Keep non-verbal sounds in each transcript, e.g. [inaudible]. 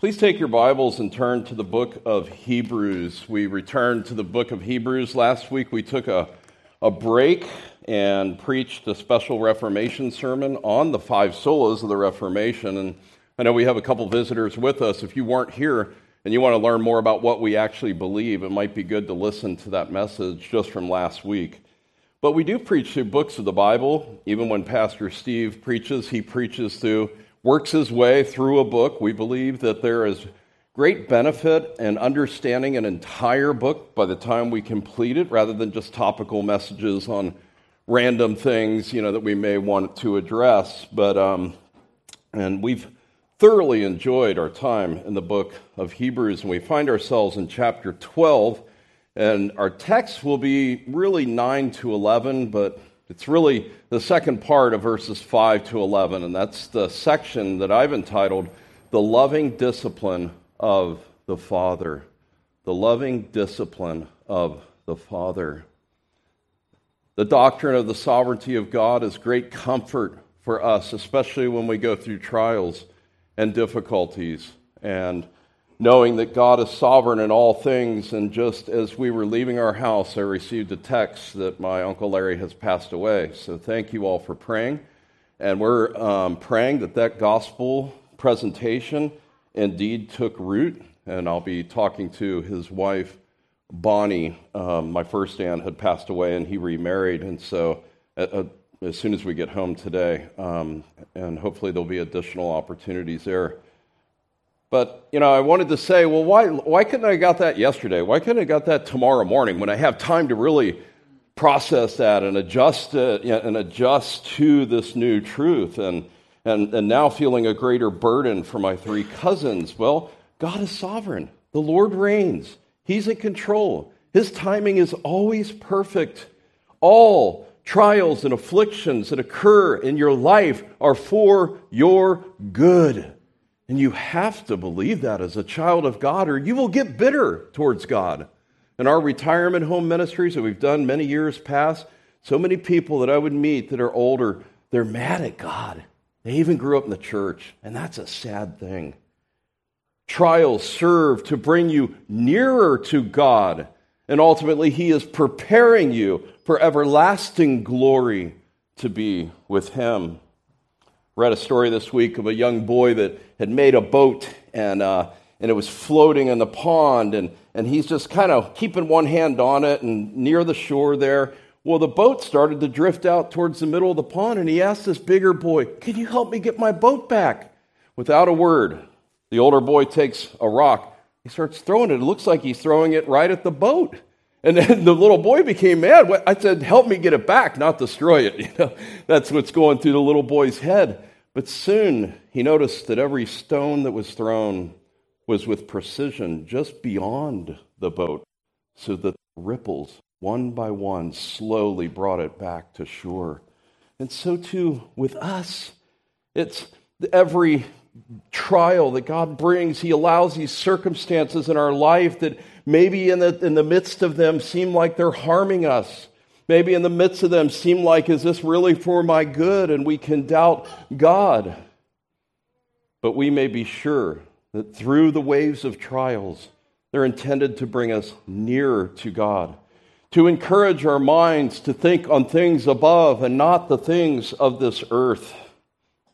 Please take your Bibles and turn to the book of Hebrews. We returned to the book of Hebrews last week. We took a, a break and preached a special Reformation sermon on the five solas of the Reformation. And I know we have a couple visitors with us. If you weren't here and you want to learn more about what we actually believe, it might be good to listen to that message just from last week. But we do preach through books of the Bible. Even when Pastor Steve preaches, he preaches through works his way through a book. We believe that there is great benefit in understanding an entire book by the time we complete it rather than just topical messages on random things you know that we may want to address but um, and we've thoroughly enjoyed our time in the book of hebrews and we find ourselves in chapter 12 and our text will be really 9 to 11 but it's really the second part of verses 5 to 11, and that's the section that I've entitled The Loving Discipline of the Father. The Loving Discipline of the Father. The doctrine of the sovereignty of God is great comfort for us, especially when we go through trials and difficulties. And knowing that God is sovereign in all things. And just as we were leaving our house, I received a text that my Uncle Larry has passed away. So thank you all for praying. And we're um, praying that that gospel presentation indeed took root. And I'll be talking to his wife, Bonnie. Um, my first aunt had passed away and he remarried. And so uh, uh as soon as we get home today, um, and hopefully there'll be additional opportunities there but, you know, I wanted to say, well, why, why couldn't I got that yesterday? Why couldn't I got that tomorrow morning when I have time to really process that and adjust it and adjust to this new truth and, and, and now feeling a greater burden for my three cousins? Well, God is sovereign. The Lord reigns. He's in control. His timing is always perfect. All trials and afflictions that occur in your life are for your good. And you have to believe that as a child of God, or you will get bitter towards God. In our retirement home ministries that we've done many years past, so many people that I would meet that are older, they're mad at God. They even grew up in the church, and that's a sad thing. Trials serve to bring you nearer to God, and ultimately, He is preparing you for everlasting glory to be with Him read a story this week of a young boy that had made a boat and, uh, and it was floating in the pond and, and he's just kind of keeping one hand on it and near the shore there. Well the boat started to drift out towards the middle of the pond and he asked this bigger boy can you help me get my boat back? Without a word the older boy takes a rock he starts throwing it. It looks like he's throwing it right at the boat and then the little boy became mad. I said, "Help me get it back, not destroy it." [laughs] You know, that's what's going through the little boy's head. But soon he noticed that every stone that was thrown was with precision just beyond the boat, so that the ripples, one by one, slowly brought it back to shore. And so too with us. It's every trial that God brings, He allows these circumstances in our life that maybe in the, in the midst of them seem like they're harming us maybe in the midst of them seem like, is this really for my good? And we can doubt God. But we may be sure that through the waves of trials, they're intended to bring us nearer to God, to encourage our minds to think on things above and not the things of this earth,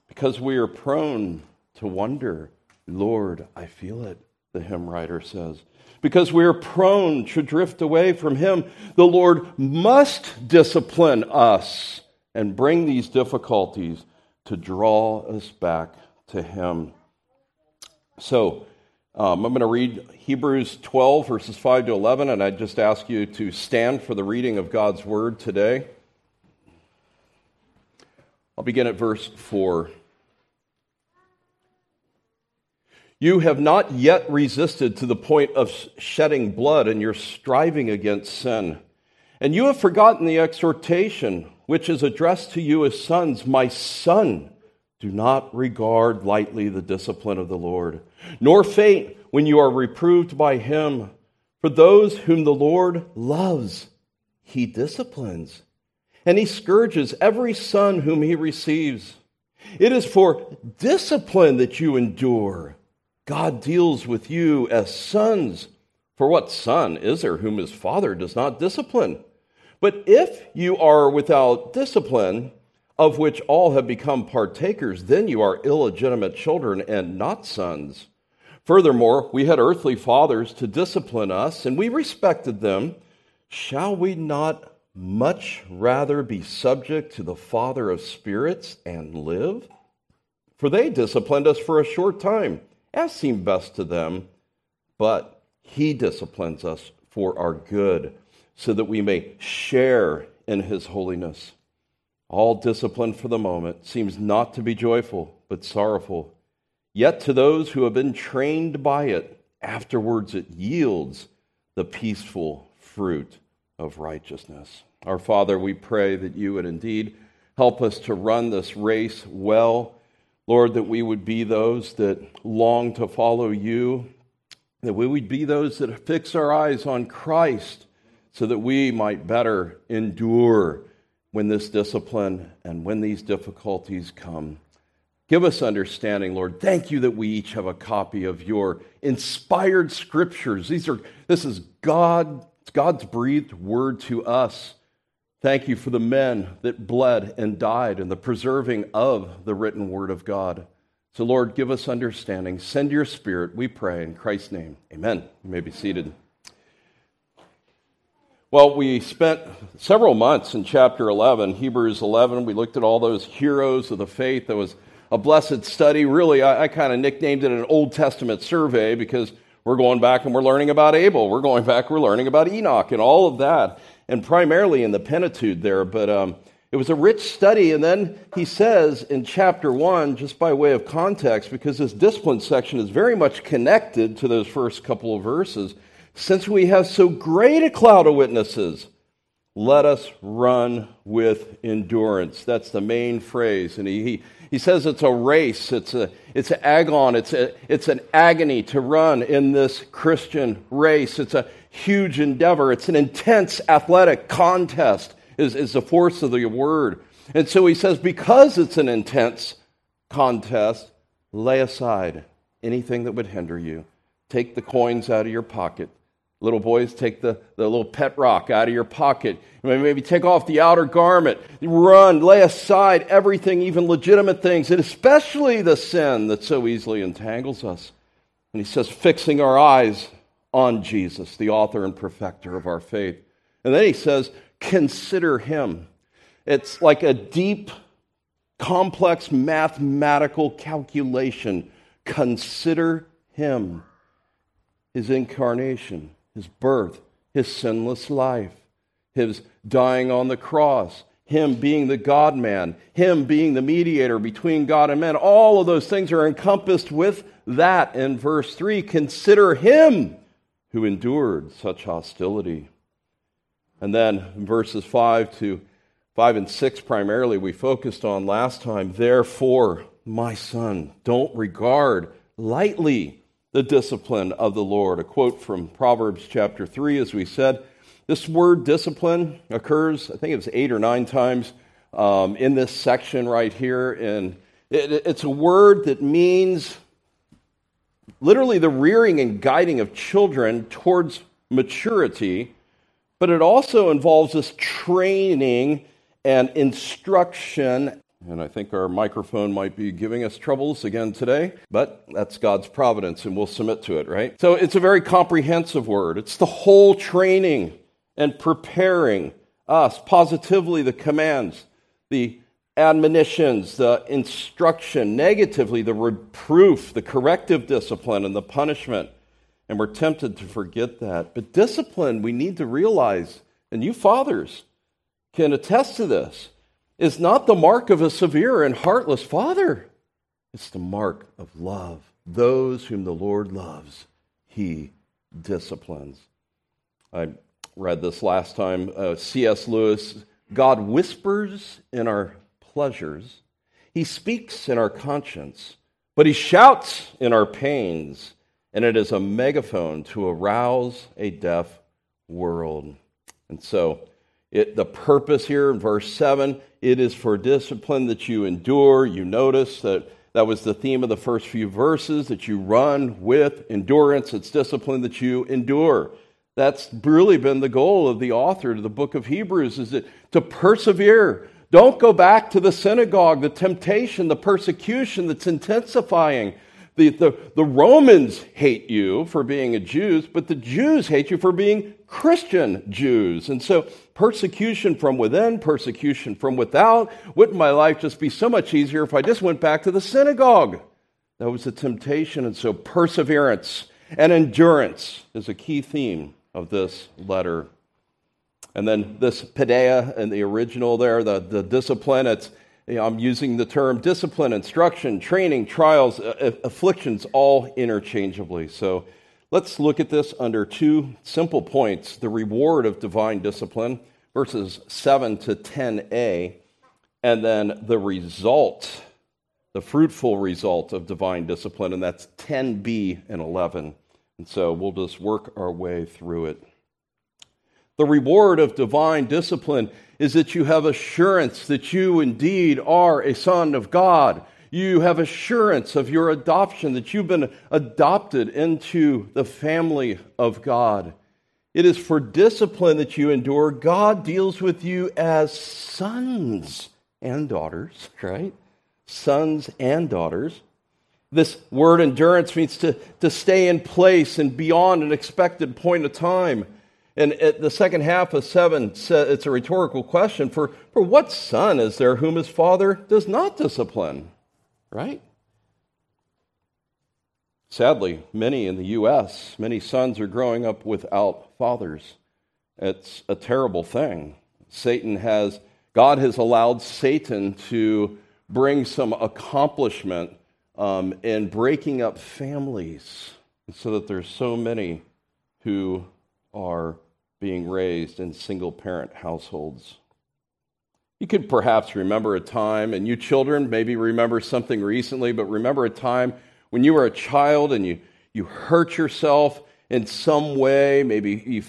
because we are prone to wonder, Lord, I feel it, the hymn writer says because we are prone to drift away from Him. The Lord must discipline us and bring these difficulties to draw us back to Him. So, um, I'm going to read Hebrews 12, verses 5 to 11, and I just ask you to stand for the reading of God's Word today. I'll begin at verse 4. You have not yet resisted to the point of shedding blood, and you're striving against sin. And you have forgotten the exhortation which is addressed to you as sons My son, do not regard lightly the discipline of the Lord, nor faint when you are reproved by him. For those whom the Lord loves, he disciplines, and he scourges every son whom he receives. It is for discipline that you endure. God deals with you as sons. For what son is there whom his father does not discipline? But if you are without discipline, of which all have become partakers, then you are illegitimate children and not sons. Furthermore, we had earthly fathers to discipline us, and we respected them. Shall we not much rather be subject to the Father of spirits and live? For they disciplined us for a short time, as seemed best to them, but He disciplines us for our good, so that we may share in His holiness. All discipline for the moment seems not to be joyful, but sorrowful. Yet to those who have been trained by it, afterwards it yields the peaceful fruit of righteousness. Our Father, we pray that you would indeed help us to run this race well. Lord, that we would be those that long to follow you, that we would be those that fix our eyes on Christ so that we might better endure when this discipline and when these difficulties come. Give us understanding, Lord. Thank you that we each have a copy of your inspired scriptures. These are this is God, God's breathed word to us. Thank you for the men that bled and died in the preserving of the written word of God. So, Lord, give us understanding. Send your spirit, we pray, in Christ's name. Amen. You may be seated. Well, we spent several months in chapter 11, Hebrews 11. We looked at all those heroes of the faith. That was a blessed study. Really, I, I kind of nicknamed it an Old Testament survey because we're going back and we're learning about Abel. We're going back, we're learning about Enoch and all of that, and primarily in the Pentateuch there. But um, it was a rich study. And then he says in chapter 1, just by way of context, because this discipline section is very much connected to those first couple of verses since we have so great a cloud of witnesses, let us run with endurance. That's the main phrase. And he, he, he says it's a race, it's, a, it's an agon, it's, a, it's an agony to run in this Christian race. It's a huge endeavor, it's an intense athletic contest, is, is the force of the word. And so he says, because it's an intense contest, lay aside anything that would hinder you. Take the coins out of your pocket Little boys, take the, the little pet rock out of your pocket. Maybe take off the outer garment. Run, lay aside everything, even legitimate things, and especially the sin that so easily entangles us. And he says, fixing our eyes on Jesus, the author and perfecter of our faith. And then he says, consider him. It's like a deep, complex mathematical calculation. Consider him, his incarnation his birth, his sinless life, his dying on the cross, him being the God man, him being the mediator between God and man. All of those things are encompassed with that in verse 3. Consider him who endured such hostility. And then verses 5 to 5 and 6 primarily we focused on last time. Therefore, my son, don't regard lightly the discipline of the Lord. A quote from Proverbs chapter 3, as we said. This word discipline occurs, I think it's eight or nine times um, in this section right here. And it, it's a word that means literally the rearing and guiding of children towards maturity, but it also involves this training and instruction and I think our microphone might be giving us troubles again today, but that's God's providence and we'll submit to it, right? So it's a very comprehensive word. It's the whole training and preparing us, positively the commands, the admonitions, the instruction, negatively the reproof, the corrective discipline, and the punishment. And we're tempted to forget that. But discipline, we need to realize, and you fathers can attest to this is not the mark of a severe and heartless father. It's the mark of love. Those whom the Lord loves, he disciplines. I read this last time. Uh, C.S. Lewis God whispers in our pleasures, he speaks in our conscience, but he shouts in our pains, and it is a megaphone to arouse a deaf world. And so, it, the purpose here in verse 7 it is for discipline that you endure. You notice that That was the theme of the first few verses that you run with endurance. It's discipline that you endure. That's really been the goal of the author of the book of Hebrews is that to persevere. Don't go back to the synagogue, the temptation, the persecution that's intensifying. The, the, the Romans hate you for being a Jew, but the Jews hate you for being Christian Jews. And so, persecution from within, persecution from without. Wouldn't my life just be so much easier if I just went back to the synagogue? That was the temptation. And so, perseverance and endurance is a key theme of this letter. And then this paideia in the original there, the, the discipline, it's, you know, I'm using the term discipline, instruction, training, trials, uh, afflictions, all interchangeably. So let's look at this under two simple points the reward of divine discipline, verses 7 to 10a, and then the result, the fruitful result of divine discipline, and that's 10b and 11. And so we'll just work our way through it. The reward of divine discipline is that you have assurance that you indeed are a son of God. You have assurance of your adoption, that you've been adopted into the family of God. It is for discipline that you endure. God deals with you as sons and daughters, [laughs] right? Sons and daughters. This word endurance means to, to stay in place and beyond an expected point of time. And at the second half of 7, it's a rhetorical question for, for what son is there whom his father does not discipline? Right? Sadly, many in the U.S., many sons are growing up without fathers. It's a terrible thing. Satan has, God has allowed Satan to bring some accomplishment um, and breaking up families so that there's so many who are being raised in single parent households. You could perhaps remember a time, and you children maybe remember something recently, but remember a time when you were a child and you, you hurt yourself in some way. Maybe you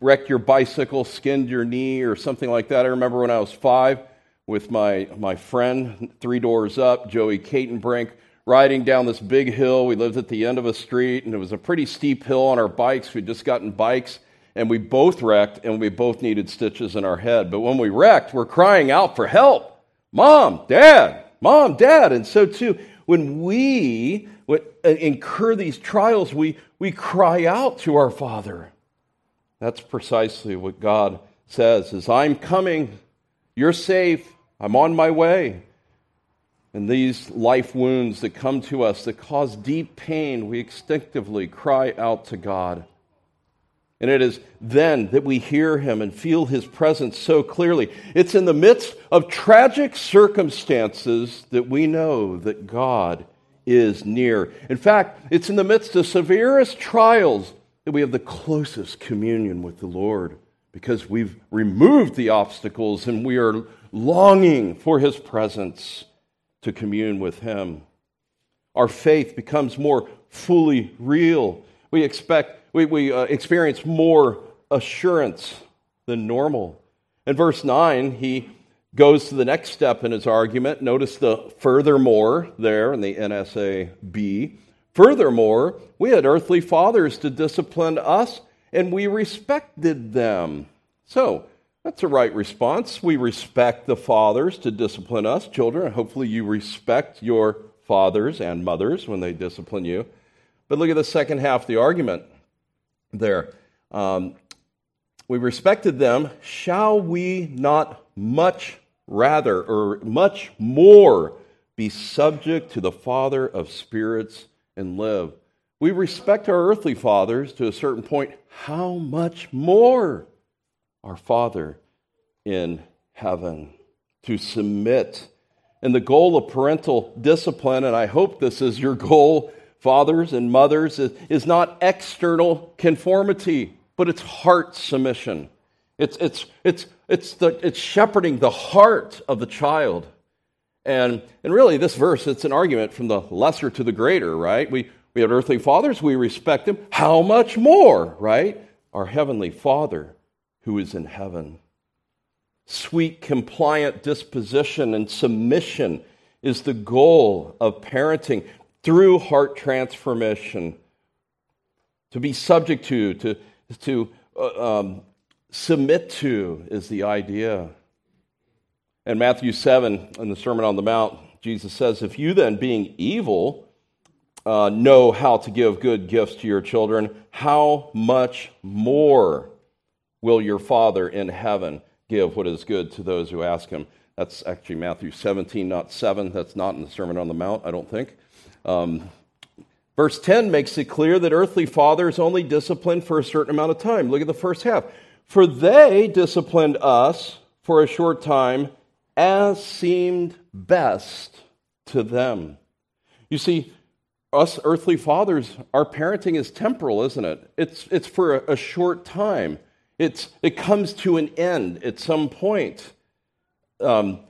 wrecked your bicycle, skinned your knee, or something like that. I remember when I was five with my, my friend, three doors up, Joey Catenbrink riding down this big hill. We lived at the end of a street, and it was a pretty steep hill on our bikes. We'd just gotten bikes, and we both wrecked, and we both needed stitches in our head. But when we wrecked, we're crying out for help Mom, Dad, Mom, Dad. And so, too, when we uh, incur these trials, we, we cry out to our Father. That's precisely what God says is I'm coming, you're safe, I'm on my way. And these life wounds that come to us that cause deep pain, we instinctively cry out to God. And it is then that we hear him and feel his presence so clearly. It's in the midst of tragic circumstances that we know that God is near. In fact, it's in the midst of severest trials that we have the closest communion with the Lord because we've removed the obstacles and we are longing for his presence to commune with Him. Our faith becomes more fully real. We expect, we, we uh, experience more assurance than normal. In verse 9, he goes to the next step in his argument. Notice the furthermore there in the NASB. Furthermore, we had earthly fathers to discipline us, and we respected them. So, that's a right response. We respect the fathers to discipline us, children. Hopefully, you respect your fathers and mothers when they discipline you. But look at the second half of the argument there. Um, we respected them. Shall we not much rather, or much more, be subject to the Father of spirits and live? We respect our earthly fathers to a certain point. How much more? our Father in heaven, to submit. And the goal of parental discipline, and I hope this is your goal, fathers and mothers, is, not external conformity, but it's heart submission. It's, it's, it's, it's, the, it's shepherding the heart of the child. And, and really, this verse, it's an argument from the lesser to the greater, right? We, we have earthly fathers, we respect them. How much more, right? Our heavenly Father who is in heaven. Sweet, compliant disposition and submission is the goal of parenting through heart transformation. To be subject to, to, to uh, um, submit to is the idea. In Matthew 7, in the Sermon on the Mount, Jesus says, If you then, being evil, uh, know how to give good gifts to your children, how much more will your Father in heaven give what is good to those who ask him? That's actually Matthew 17, not 7. That's not in the Sermon on the Mount, I don't think. Um, verse 10 makes it clear that earthly fathers only discipline for a certain amount of time. Look at the first half. For they disciplined us for a short time as seemed best to them. You see, us earthly fathers, our parenting is temporal, isn't it? It's, it's for a, a short time. It's, it comes to an end at some point. Um,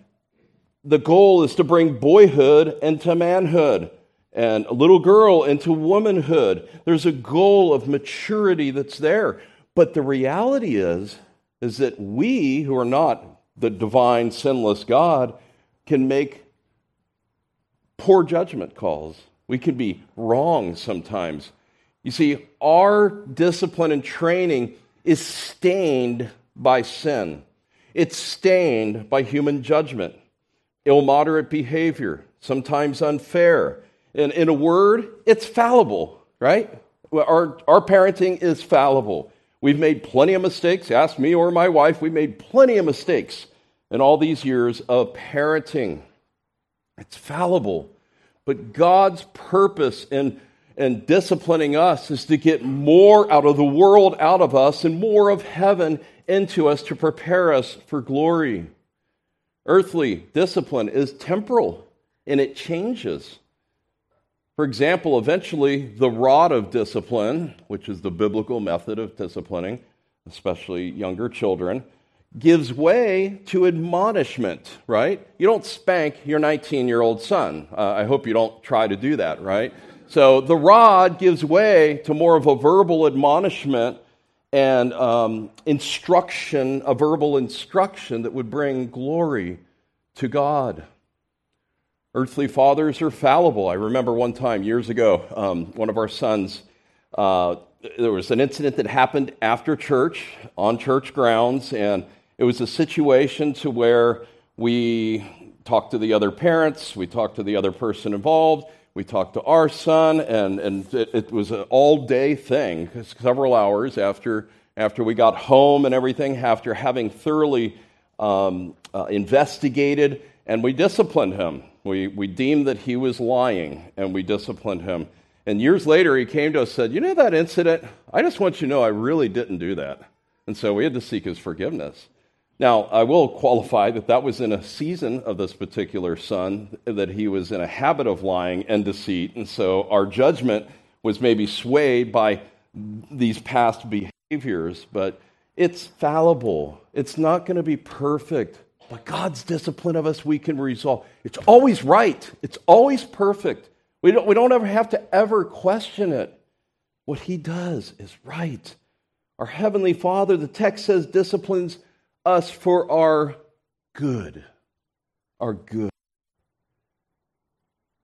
the goal is to bring boyhood into manhood and a little girl into womanhood. There's a goal of maturity that's there. But the reality is, is that we who are not the divine, sinless God can make poor judgment calls. We can be wrong sometimes. You see, our discipline and training is stained by sin. It's stained by human judgment, ill moderate behavior, sometimes unfair. And in a word, it's fallible, right? Our, our parenting is fallible. We've made plenty of mistakes. Ask me or my wife. We've made plenty of mistakes in all these years of parenting. It's fallible. But God's purpose in, in disciplining us is to get more out of the world out of us and more of heaven into us to prepare us for glory. Earthly discipline is temporal and it changes. For example, eventually the rod of discipline, which is the biblical method of disciplining, especially younger children, gives way to admonishment, right? You don't spank your 19 year old son. Uh, I hope you don't try to do that, right? So the rod gives way to more of a verbal admonishment and um, instruction, a verbal instruction that would bring glory to God. Earthly fathers are fallible. I remember one time years ago, um, one of our sons, uh, there was an incident that happened after church on church grounds, and it was a situation to where we talked to the other parents, we talked to the other person involved, we talked to our son, and, and it, it was an all day thing, several hours after, after we got home and everything, after having thoroughly um, uh, investigated, and we disciplined him. We, we deemed that he was lying, and we disciplined him. And years later, he came to us and said, You know that incident? I just want you to know I really didn't do that. And so we had to seek his forgiveness. Now, I will qualify that that was in a season of this particular son, that he was in a habit of lying and deceit. And so our judgment was maybe swayed by these past behaviors, but it's fallible. It's not going to be perfect. God's discipline of us, we can resolve. It's always right, it's always perfect. We don't, we don't ever have to ever question it. What He does is right. Our Heavenly Father, the text says, disciplines us for our good. Our good.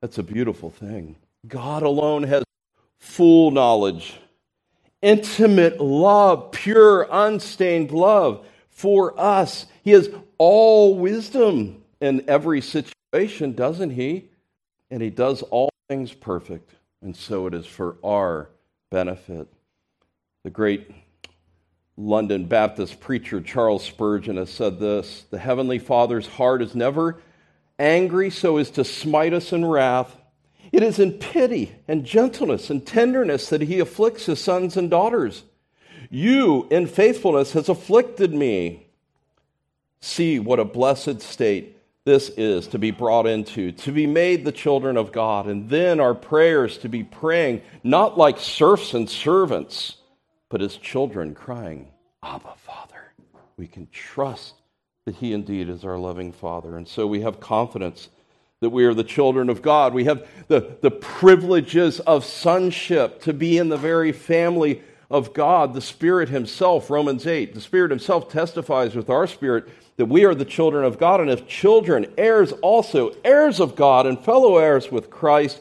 That's a beautiful thing. God alone has full knowledge, intimate love, pure, unstained love for us. He has all wisdom in every situation, doesn't he? And he does all things perfect. And so it is for our benefit. The great London Baptist preacher Charles Spurgeon has said this The Heavenly Father's heart is never angry so as to smite us in wrath. It is in pity and gentleness and tenderness that he afflicts his sons and daughters. You, in faithfulness, has afflicted me. See what a blessed state this is to be brought into, to be made the children of God, and then our prayers to be praying not like serfs and servants but as children crying, Abba, Father. We can trust that He indeed is our loving Father. And so we have confidence that we are the children of God. We have the, the privileges of sonship to be in the very family of God, the Spirit Himself, Romans 8, the Spirit Himself testifies with our spirit that we are the children of God, and if children, heirs also, heirs of God, and fellow heirs with Christ,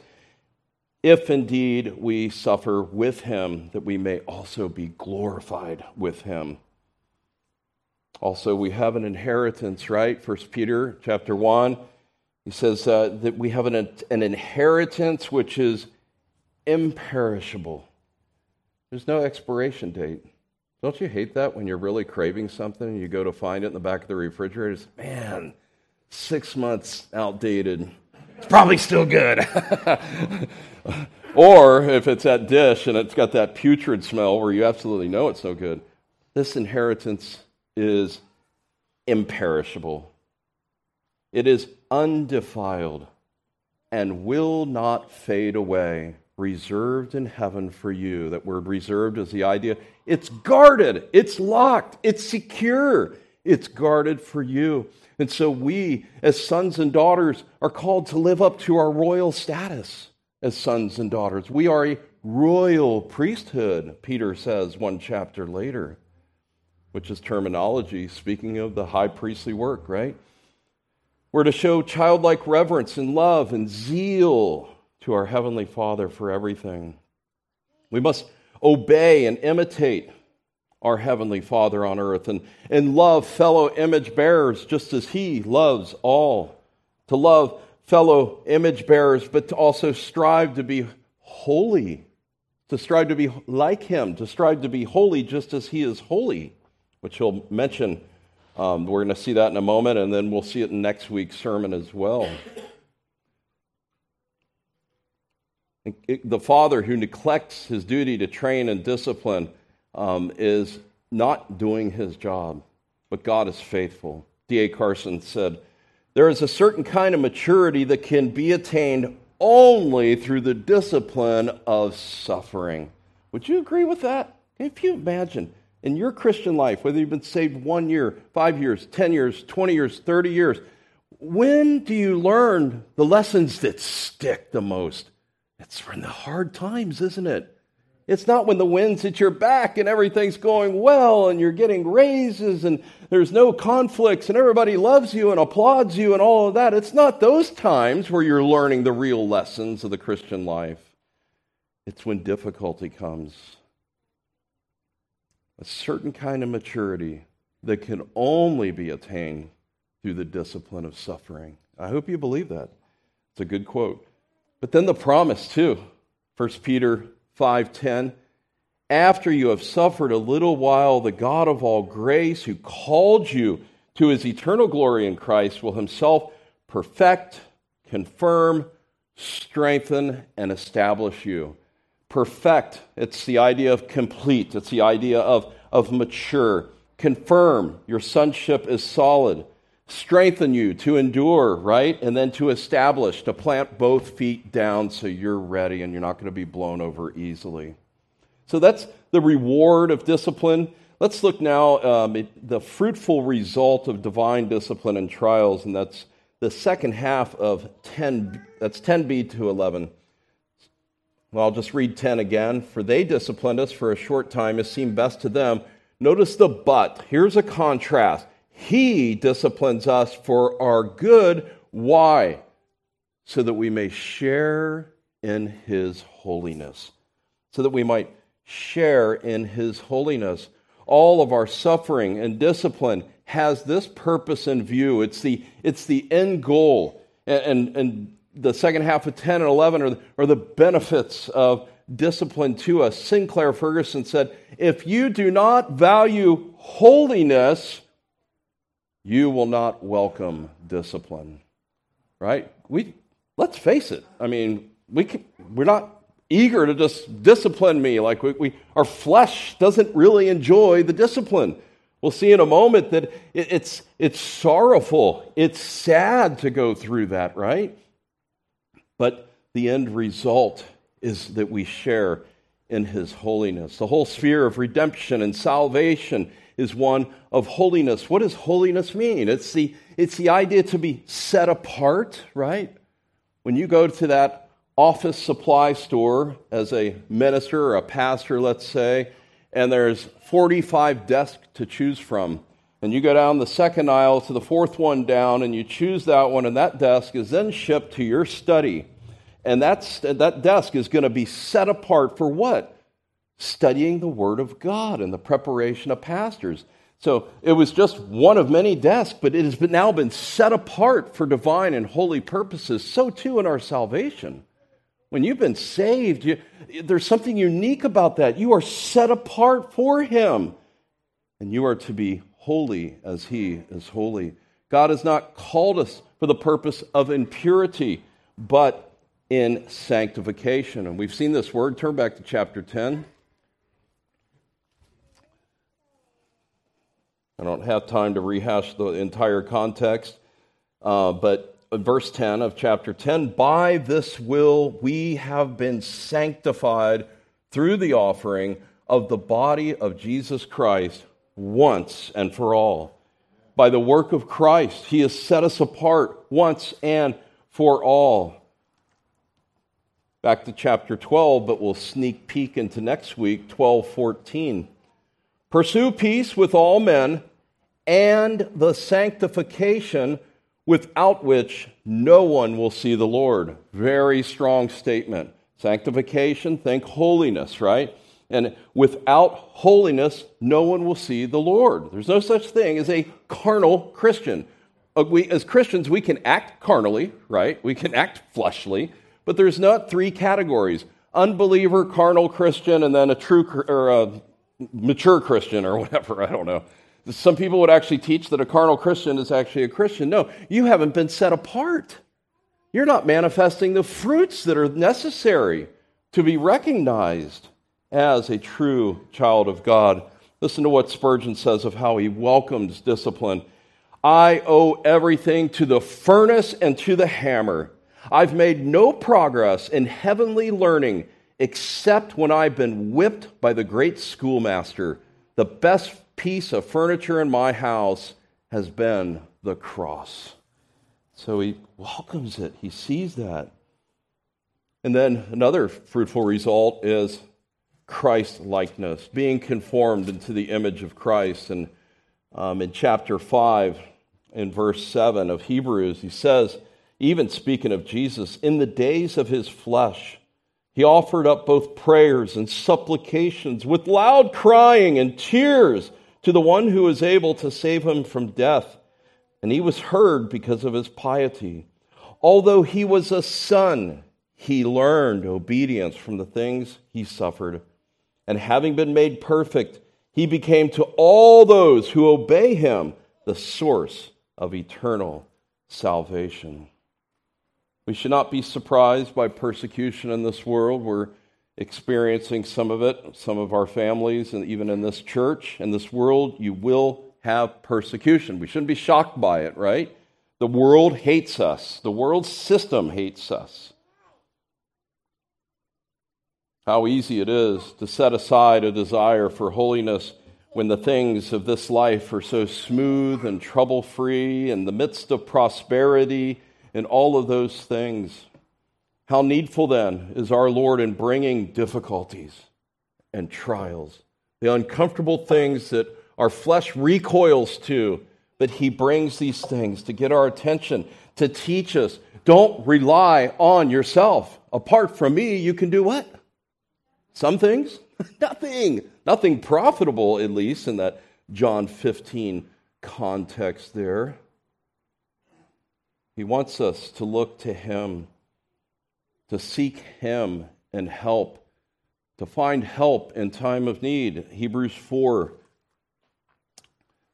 if indeed we suffer with Him, that we may also be glorified with Him. Also, we have an inheritance, right? First Peter chapter 1. He says uh, that we have an, an inheritance which is imperishable. There's no expiration date. Don't you hate that when you're really craving something and you go to find it in the back of the refrigerator? It's, man, six months outdated. It's probably still good. [laughs] or if it's that dish and it's got that putrid smell where you absolutely know it's so good. This inheritance is imperishable, it is undefiled and will not fade away, reserved in heaven for you. That word reserved is the idea it's guarded, it's locked, it's secure, it's guarded for you. And so we, as sons and daughters, are called to live up to our royal status as sons and daughters. We are a royal priesthood, Peter says one chapter later which is terminology speaking of the high priestly work, right? We're to show childlike reverence and love and zeal to our Heavenly Father for everything. We must obey and imitate our Heavenly Father on earth and, and love fellow image bearers just as He loves all. To love fellow image bearers, but to also strive to be holy, to strive to be like Him, to strive to be holy just as He is holy which he'll mention. Um, we're going to see that in a moment, and then we'll see it in next week's sermon as well. The father who neglects his duty to train and discipline um, is not doing his job, but God is faithful. D.A. Carson said, There is a certain kind of maturity that can be attained only through the discipline of suffering. Would you agree with that? If you imagine in your Christian life, whether you've been saved one year, five years, 10 years, 20 years, 30 years, when do you learn the lessons that stick the most? It's from the hard times, isn't it? It's not when the wind's at your back and everything's going well and you're getting raises and there's no conflicts and everybody loves you and applauds you and all of that. It's not those times where you're learning the real lessons of the Christian life. It's when difficulty comes a certain kind of maturity that can only be attained through the discipline of suffering. I hope you believe that. It's a good quote. But then the promise too. 1 Peter 5:10 After you have suffered a little while the God of all grace who called you to his eternal glory in Christ will himself perfect, confirm, strengthen and establish you perfect. It's the idea of complete, it's the idea of, of mature. Confirm your sonship is solid. Strengthen you to endure, right? And then to establish, to plant both feet down so you're ready and you're not going to be blown over easily. So that's the reward of discipline. Let's look now um, at the fruitful result of divine discipline and trials, and that's the second half of 10, that's 10b to 11. Well, I'll just read 10 again. For they disciplined us for a short time as seemed best to them. Notice the but. Here's a contrast. He disciplines us for our good. Why? So that we may share in his holiness. So that we might share in his holiness. All of our suffering and discipline has this purpose in view. It's the, it's the end goal. And, and, and the second half of 10 and 11 are, are the benefits of discipline to us. Sinclair Ferguson said, If you do not value holiness, you will not welcome discipline. Right? We, let's face it. I mean, we can, we're not eager to just discipline me. Like we, we, our flesh doesn't really enjoy the discipline. We'll see in a moment that it, it's, it's sorrowful. It's sad to go through that, right? But the end result is that we share in his holiness. The whole sphere of redemption and salvation is one of holiness. What does holiness mean? It's the, it's the idea to be set apart, right? When you go to that office supply store as a minister or a pastor, let's say, and there's 45 desks to choose from. And you go down the second aisle to the fourth one down, and you choose that one, and that desk is then shipped to your study. And that's, that desk is going to be set apart for what? Studying the Word of God and the preparation of pastors. So it was just one of many desks, but it has been now been set apart for divine and holy purposes. So too in our salvation. When you've been saved, you, there's something unique about that. You are set apart for Him, and you are to be holy as He is holy. God has not called us for the purpose of impurity, but in sanctification. And we've seen this word. Turn back to chapter 10. I don't have time to rehash the entire context, uh, but verse 10 of chapter 10 By this will we have been sanctified through the offering of the body of Jesus Christ once and for all. By the work of Christ, he has set us apart once and for all. Back to chapter 12, but we'll sneak peek into next week, 12 14. Pursue peace with all men and the sanctification without which no one will see the Lord. Very strong statement. Sanctification, think holiness, right? And without holiness, no one will see the Lord. There's no such thing as a carnal Christian. Uh, we, as Christians, we can act carnally, right? We can act fleshly, but there's not three categories unbeliever, carnal Christian, and then a true or a mature Christian or [laughs] whatever. I don't know. Some people would actually teach that a carnal Christian is actually a Christian. No, you haven't been set apart. You're not manifesting the fruits that are necessary to be recognized as a true child of God. Listen to what Spurgeon says of how he welcomes discipline. I owe everything to the furnace and to the hammer. I've made no progress in heavenly learning except when I've been whipped by the great schoolmaster. The best piece of furniture in my house has been the cross. So he welcomes it, he sees that. And then another fruitful result is Christ likeness, being conformed into the image of Christ. And um, in chapter 5, in verse 7 of Hebrews, he says, even speaking of Jesus, in the days of his flesh, he offered up both prayers and supplications with loud crying and tears to the one who was able to save him from death. And he was heard because of his piety. Although he was a son, he learned obedience from the things he suffered. And having been made perfect, he became to all those who obey him the source of eternal salvation. We should not be surprised by persecution in this world. We're experiencing some of it, some of our families, and even in this church, in this world, you will have persecution. We shouldn't be shocked by it, right? The world hates us, the world system hates us. How easy it is to set aside a desire for holiness when the things of this life are so smooth and trouble free in the midst of prosperity and all of those things. How needful then is our Lord in bringing difficulties and trials, the uncomfortable things that our flesh recoils to, but He brings these things to get our attention, to teach us. Don't rely on yourself. Apart from me, you can do what? Some things? [laughs] Nothing. Nothing profitable, at least, in that John 15 context there. He wants us to look to Him to seek Him and help, to find help in time of need. Hebrews 4.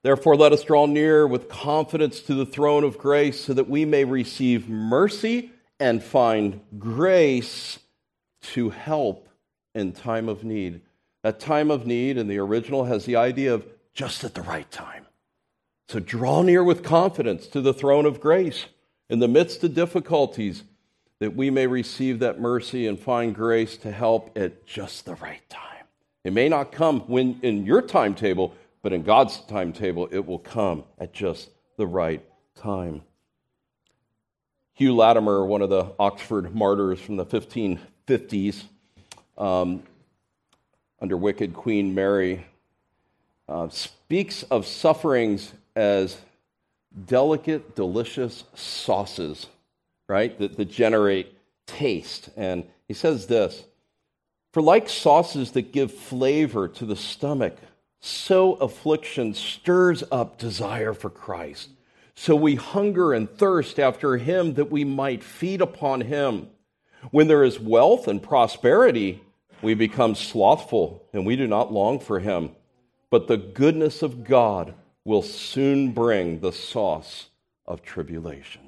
Therefore, let us draw near with confidence to the throne of grace so that we may receive mercy and find grace to help in time of need. That time of need in the original has the idea of just at the right time. So draw near with confidence to the throne of grace in the midst of difficulties that we may receive that mercy and find grace to help at just the right time. It may not come when in your timetable, but in God's timetable, it will come at just the right time. Hugh Latimer, one of the Oxford martyrs from the 1550s, um, under wicked Queen Mary, uh, speaks of sufferings as delicate, delicious sauces, right, that, that generate taste. And he says this For like sauces that give flavor to the stomach, so affliction stirs up desire for Christ. So we hunger and thirst after him that we might feed upon him. When there is wealth and prosperity, we become slothful and we do not long for him. But the goodness of God will soon bring the sauce of tribulation.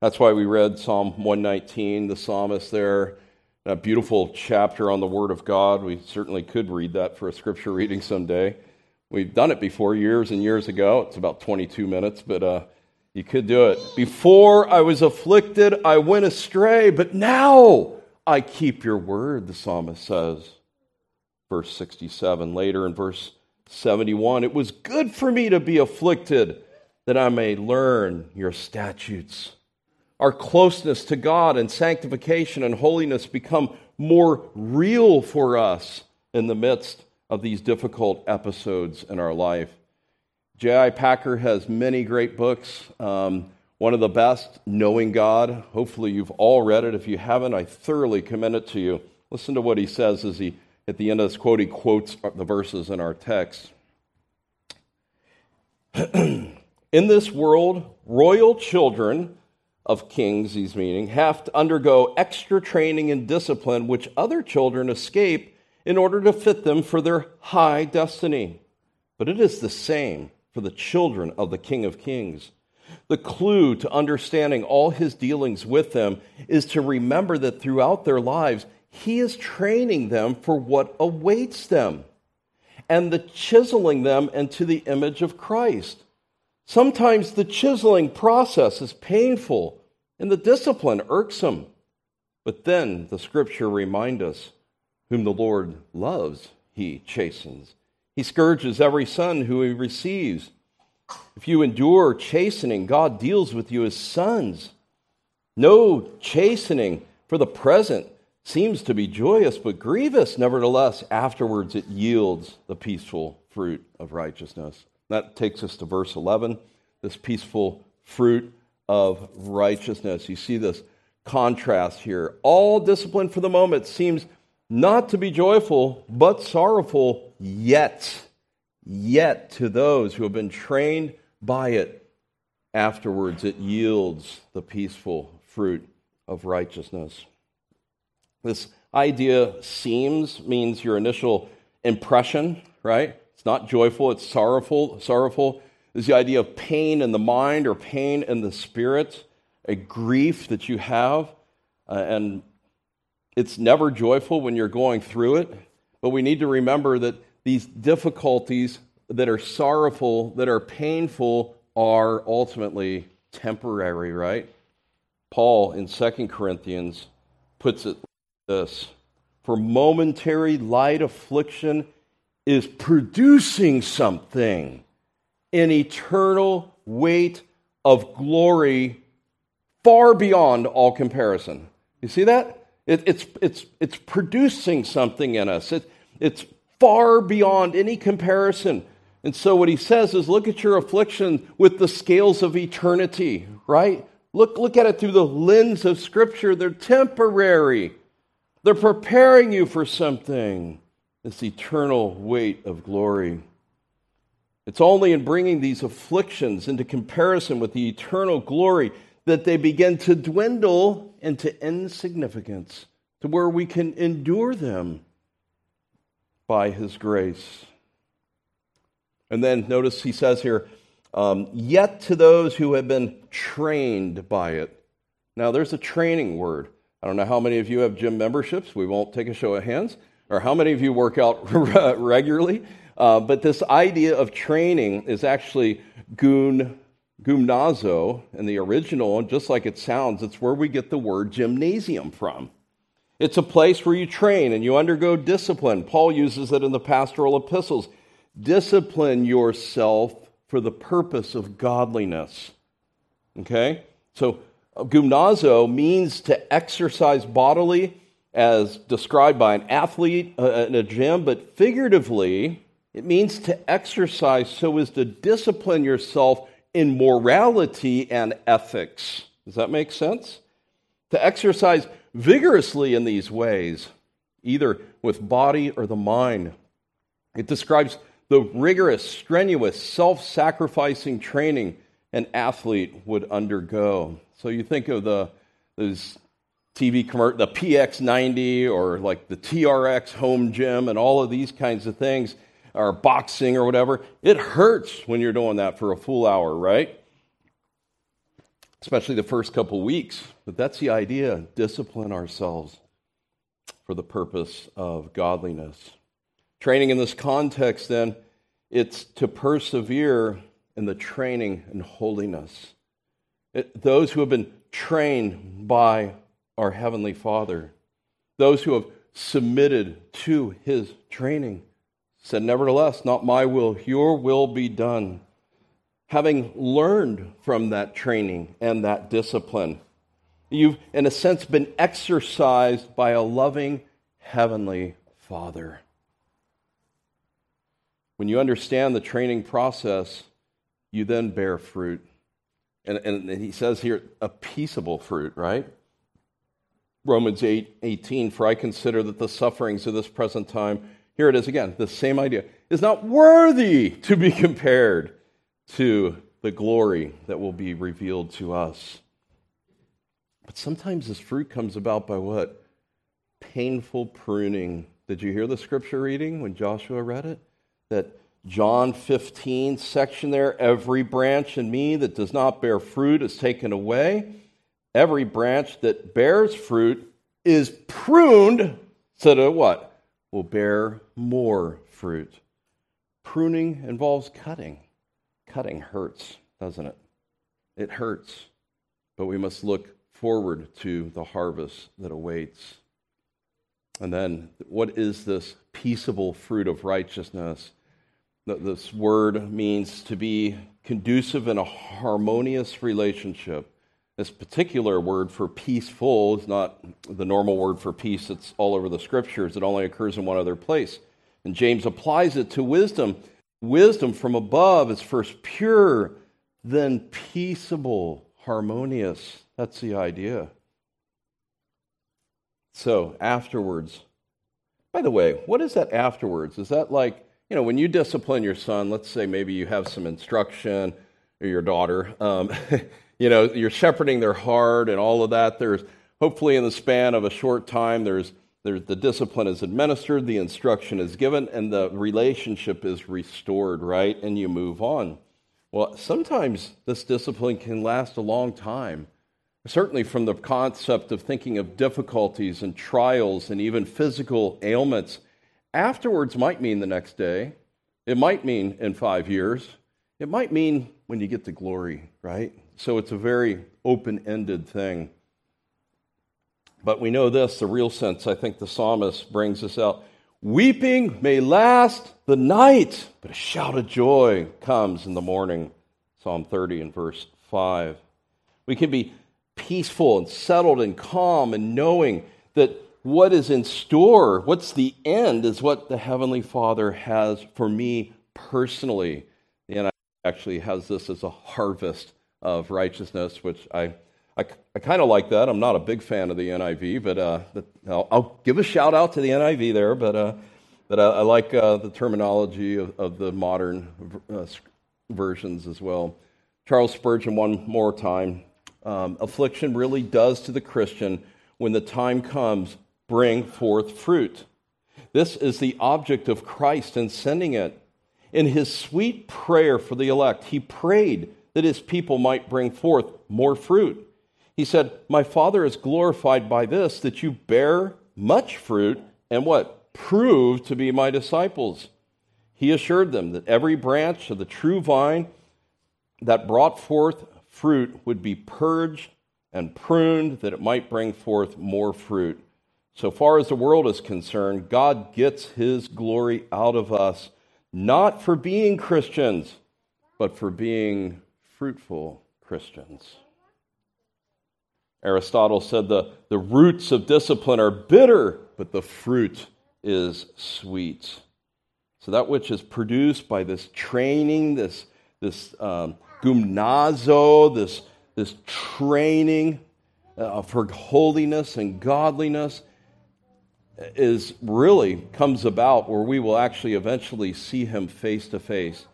That's why we read Psalm 119, the psalmist there, a beautiful chapter on the Word of God. We certainly could read that for a scripture reading someday. We've done it before years and years ago. It's about 22 minutes, but uh, you could do it. Before I was afflicted, I went astray, but now I keep your word, the psalmist says verse 67. Later in verse 71, it was good for me to be afflicted that I may learn your statutes. Our closeness to God and sanctification and holiness become more real for us in the midst of these difficult episodes in our life. J.I. Packer has many great books. Um, one of the best, Knowing God. Hopefully, you've all read it. If you haven't, I thoroughly commend it to you. Listen to what he says as he at the end of this quote, he quotes the verses in our text. [clears throat] in this world, royal children of kings, he's meaning, have to undergo extra training and discipline which other children escape in order to fit them for their high destiny. But it is the same for the children of the King of Kings. The clue to understanding all his dealings with them is to remember that throughout their lives, he is training them for what awaits them and the chiseling them into the image of Christ. Sometimes the chiseling process is painful and the discipline irksome. But then the scripture reminds us whom the Lord loves, he chastens. He scourges every son who he receives. If you endure chastening, God deals with you as sons. No chastening for the present seems to be joyous, but grievous. Nevertheless, afterwards it yields the peaceful fruit of righteousness. That takes us to verse 11, this peaceful fruit of righteousness. You see this contrast here. All discipline for the moment seems not to be joyful, but sorrowful, yet, yet to those who have been trained by it, afterwards it yields the peaceful fruit of righteousness. This idea seems means your initial impression, right? It's not joyful, it's sorrowful. Sorrowful is the idea of pain in the mind or pain in the spirit, a grief that you have. Uh, and it's never joyful when you're going through it. But we need to remember that these difficulties that are sorrowful, that are painful, are ultimately temporary, right? Paul in 2 Corinthians puts it this for momentary light affliction is producing something an eternal weight of glory far beyond all comparison. You see that? It, it's, it's, it's producing something in us. It, it's far beyond any comparison. And so, what he says is look at your affliction with the scales of eternity, right? Look, look at it through the lens of Scripture. They're temporary. They're preparing you for something, this eternal weight of glory. It's only in bringing these afflictions into comparison with the eternal glory that they begin to dwindle into insignificance, to where we can endure them by His grace. And then notice he says here, um, yet to those who have been trained by it. Now, there's a training word. I don't know how many of you have gym memberships. We won't take a show of hands. Or how many of you work out [laughs] regularly. Uh, but this idea of training is actually gun, gymnazo in the original, And just like it sounds, it's where we get the word gymnasium from. It's a place where you train and you undergo discipline. Paul uses it in the pastoral epistles. Discipline yourself for the purpose of godliness. Okay? So Gymnazo means to exercise bodily as described by an athlete uh, in a gym, but figuratively, it means to exercise so as to discipline yourself in morality and ethics. Does that make sense? To exercise vigorously in these ways, either with body or the mind. It describes the rigorous, strenuous, self sacrificing training an athlete would undergo. So you think of the those TV commercial, the PX90 or like the TRX home gym and all of these kinds of things, or boxing or whatever. It hurts when you're doing that for a full hour, right? Especially the first couple weeks. But that's the idea discipline ourselves for the purpose of godliness. Training in this context, then, it's to persevere in the training and holiness. It, those who have been trained by our Heavenly Father, those who have submitted to His training, said, Nevertheless, not my will, your will be done. Having learned from that training and that discipline, you've, in a sense, been exercised by a loving Heavenly Father. When you understand the training process, you then bear fruit. And, and he says here, a peaceable fruit, right? Romans 8 18, for I consider that the sufferings of this present time, here it is again, the same idea, is not worthy to be [laughs] compared to the glory that will be revealed to us. But sometimes this fruit comes about by what? Painful pruning. Did you hear the scripture reading when Joshua read it? that John 15 section there, every branch in me that does not bear fruit is taken away. Every branch that bears fruit is pruned so that what? Will bear more fruit. Pruning involves cutting. Cutting hurts, doesn't it? It hurts. But we must look forward to the harvest that awaits. And then, what is this peaceable fruit of righteousness? This word means to be conducive in a harmonious relationship. This particular word for peaceful is not the normal word for peace that's all over the scriptures. It only occurs in one other place. And James applies it to wisdom. Wisdom from above is first pure, then peaceable, harmonious. That's the idea. So, afterwards. By the way, what is that afterwards? Is that like you know, when you discipline your son, let's say maybe you have some instruction or your daughter, um, [laughs] you know, you're shepherding their heart and all of that. There's hopefully in the span of a short time, there's, there's the discipline is administered, the instruction is given, and the relationship is restored, right? And you move on. Well, sometimes this discipline can last a long time. Certainly, from the concept of thinking of difficulties and trials and even physical ailments Afterwards might mean the next day. It might mean in five years. It might mean when you get to glory, right? So it's a very open ended thing. But we know this, the real sense, I think the psalmist brings us out. Weeping may last the night, but a shout of joy comes in the morning. Psalm 30 and verse 5. We can be peaceful and settled and calm and knowing that what is in store, what's the end, is what the Heavenly Father has for me personally. NIV actually has this as a harvest of righteousness, which I, I, I kind of like that. I'm not a big fan of the NIV, but uh, I'll, I'll, give a shout out to the NIV there, but, uh, but I, I like uh, the terminology of, of the modern uh, versions as well. Charles Spurgeon, one more time. Um, affliction really does to the Christian when the time comes bring forth fruit. This is the object of Christ in sending it. In his sweet prayer for the elect, he prayed that his people might bring forth more fruit. He said, My Father is glorified by this, that you bear much fruit and what? Prove to be my disciples. He assured them that every branch of the true vine that brought forth fruit would be purged and pruned that it might bring forth more fruit. So far as the world is concerned, God gets his glory out of us, not for being Christians, but for being fruitful Christians. Aristotle said the, the roots of discipline are bitter, but the fruit is sweet. So that which is produced by this training, this, this um, gymnazo, this, this training uh, for holiness and godliness, is really comes about where we will actually eventually see him face to face.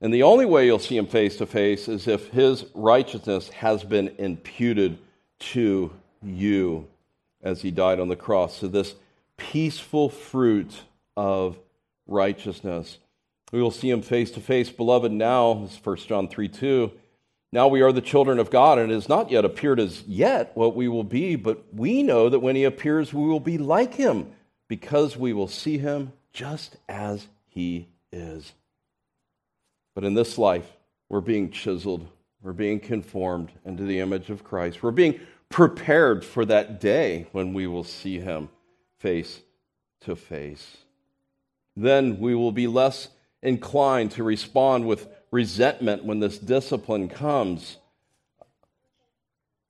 And the only way you'll see him face to face is if his righteousness has been imputed to you as he died on the cross. So, this peaceful fruit of righteousness. We will see him face to face. Beloved, now, is 1 John 3 2. Now we are the children of God, and it has not yet appeared as yet what we will be, but we know that when he appears, we will be like him, because we will see him just as he is. But in this life, we're being chiseled, we're being conformed into the image of Christ. We're being prepared for that day when we will see him face to face. Then we will be less inclined to respond with resentment when this discipline comes.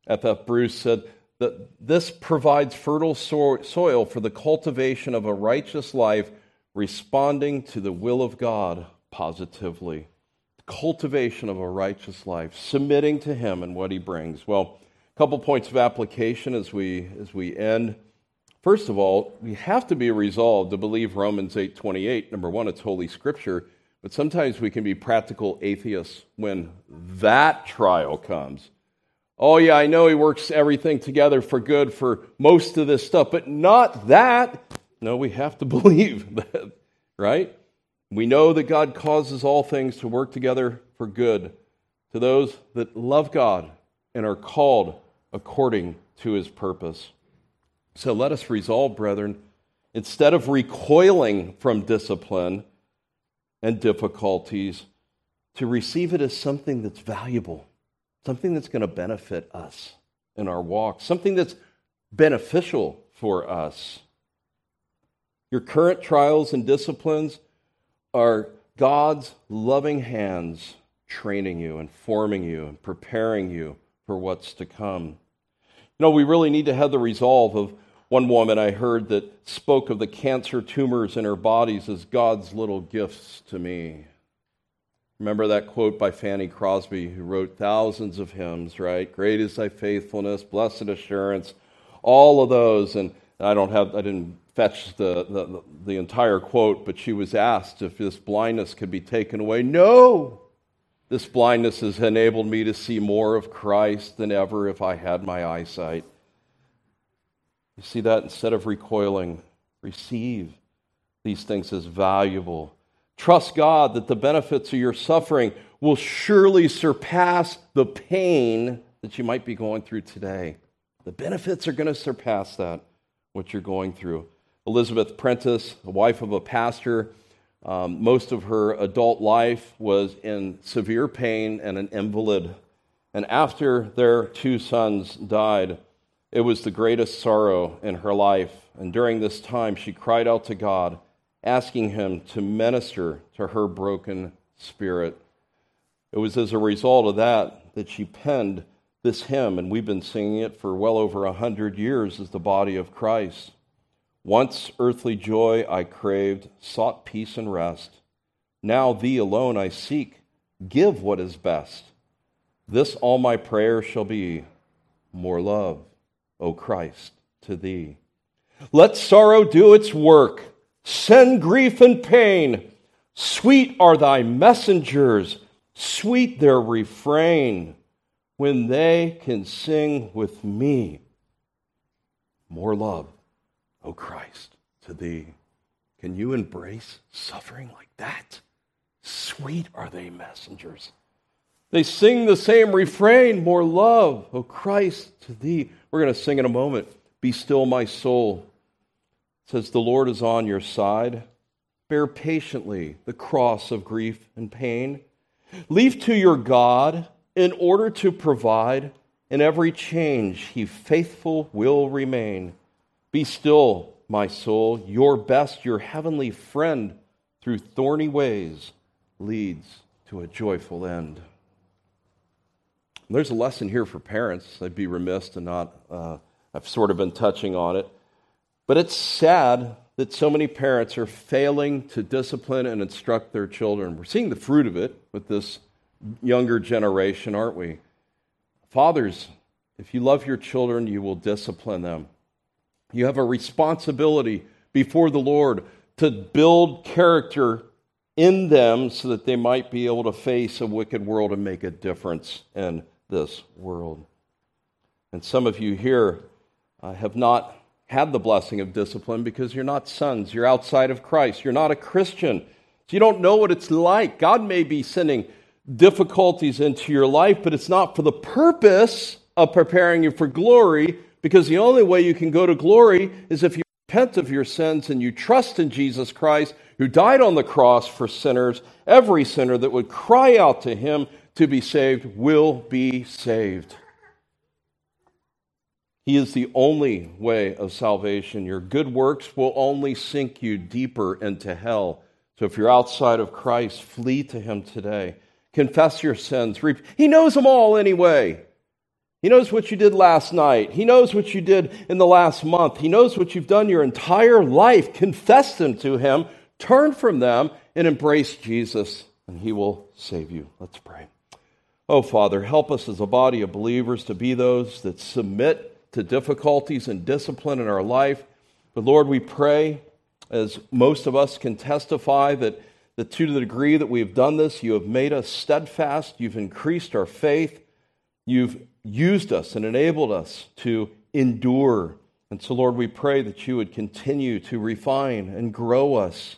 F.F. Bruce said that this provides fertile soil for the cultivation of a righteous life responding to the will of God positively. Cultivation of a righteous life, submitting to Him and what He brings. Well, a couple points of application as we, as we end. First of all, we have to be resolved to believe Romans 8:28. Number 1, it's holy scripture, but sometimes we can be practical atheists when that trial comes. Oh yeah, I know he works everything together for good for most of this stuff, but not that. No, we have to [laughs] believe that, right? We know that God causes all things to work together for good to those that love God and are called according to his purpose. So let us resolve, brethren, instead of recoiling from discipline and difficulties, to receive it as something that's valuable, something that's going to benefit us in our walk, something that's beneficial for us. Your current trials and disciplines are God's loving hands training you and forming you and preparing you for what's to come. You know, we really need to have the resolve of one woman I heard that spoke of the cancer tumors in her bodies as God's little gifts to me. Remember that quote by Fanny Crosby, who wrote thousands of hymns, right? Great is thy faithfulness, blessed assurance, all of those. And I don't have, I didn't fetch the, the, the entire quote, but she was asked if this blindness could be taken away. No! This blindness has enabled me to see more of Christ than ever if I had my eyesight. You see that instead of recoiling, receive these things as valuable. Trust God that the benefits of your suffering will surely surpass the pain that you might be going through today. The benefits are going to surpass that, what you're going through. Elizabeth Prentice, a wife of a pastor, um, most of her adult life was in severe pain and an invalid. And after their two sons died, it was the greatest sorrow in her life, and during this time she cried out to God, asking Him to minister to her broken spirit. It was as a result of that that she penned this hymn, and we've been singing it for well over a hundred years as the body of Christ. Once earthly joy I craved, sought peace and rest. Now thee alone I seek, give what is best. This all my prayer shall be more love O Christ, to thee. Let sorrow do its work, send grief and pain. Sweet are thy messengers, sweet their refrain, when they can sing with me. More love, O Christ, to thee. Can you embrace suffering like that? Sweet are they messengers. They sing the same refrain, more love, O Christ, to thee. We're going to sing in a moment. Be still, my soul. It says, The Lord is on your side. Bear patiently the cross of grief and pain. Leave to your God in order to provide. In every change, he faithful will remain. Be still, my soul. Your best, your heavenly friend, through thorny ways, leads to a joyful end. There's a lesson here for parents. I'd be remiss to not, uh, I've sort of been touching on it. But it's sad that so many parents are failing to discipline and instruct their children. We're seeing the fruit of it with this younger generation, aren't we? Fathers, if you love your children, you will discipline them. You have a responsibility before the Lord to build character in them so that they might be able to face a wicked world and make a difference in this world. And some of you here uh, have not had the blessing of discipline because you're not sons. You're outside of Christ. You're not a Christian. So you don't know what it's like. God may be sending difficulties into your life, but it's not for the purpose of preparing you for glory because the only way you can go to glory is if you repent of your sins and you trust in Jesus Christ, who died on the cross for sinners. Every sinner that would cry out to him to be saved will be saved. He is the only way of salvation. Your good works will only sink you deeper into hell. So if you're outside of Christ, flee to him today. Confess your sins. He knows them all anyway. He knows what you did last night. He knows what you did in the last month. He knows what you've done your entire life. Confess them to Him, turn from them, and embrace Jesus, and He will save you. Let's pray. Oh, Father, help us as a body of believers to be those that submit to difficulties and discipline in our life. But Lord, we pray, as most of us can testify, that, that to the degree that we have done this, you have made us steadfast, you've increased our faith, you've used us and enabled us to endure. And so, Lord, we pray that you would continue to refine and grow us.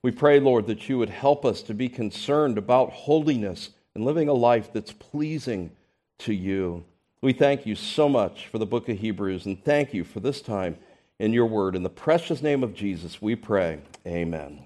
We pray, Lord, that you would help us to be concerned about holiness and living a life that's pleasing to you. We thank you so much for the book of Hebrews and thank you for this time in your word. In the precious name of Jesus, we pray. Amen.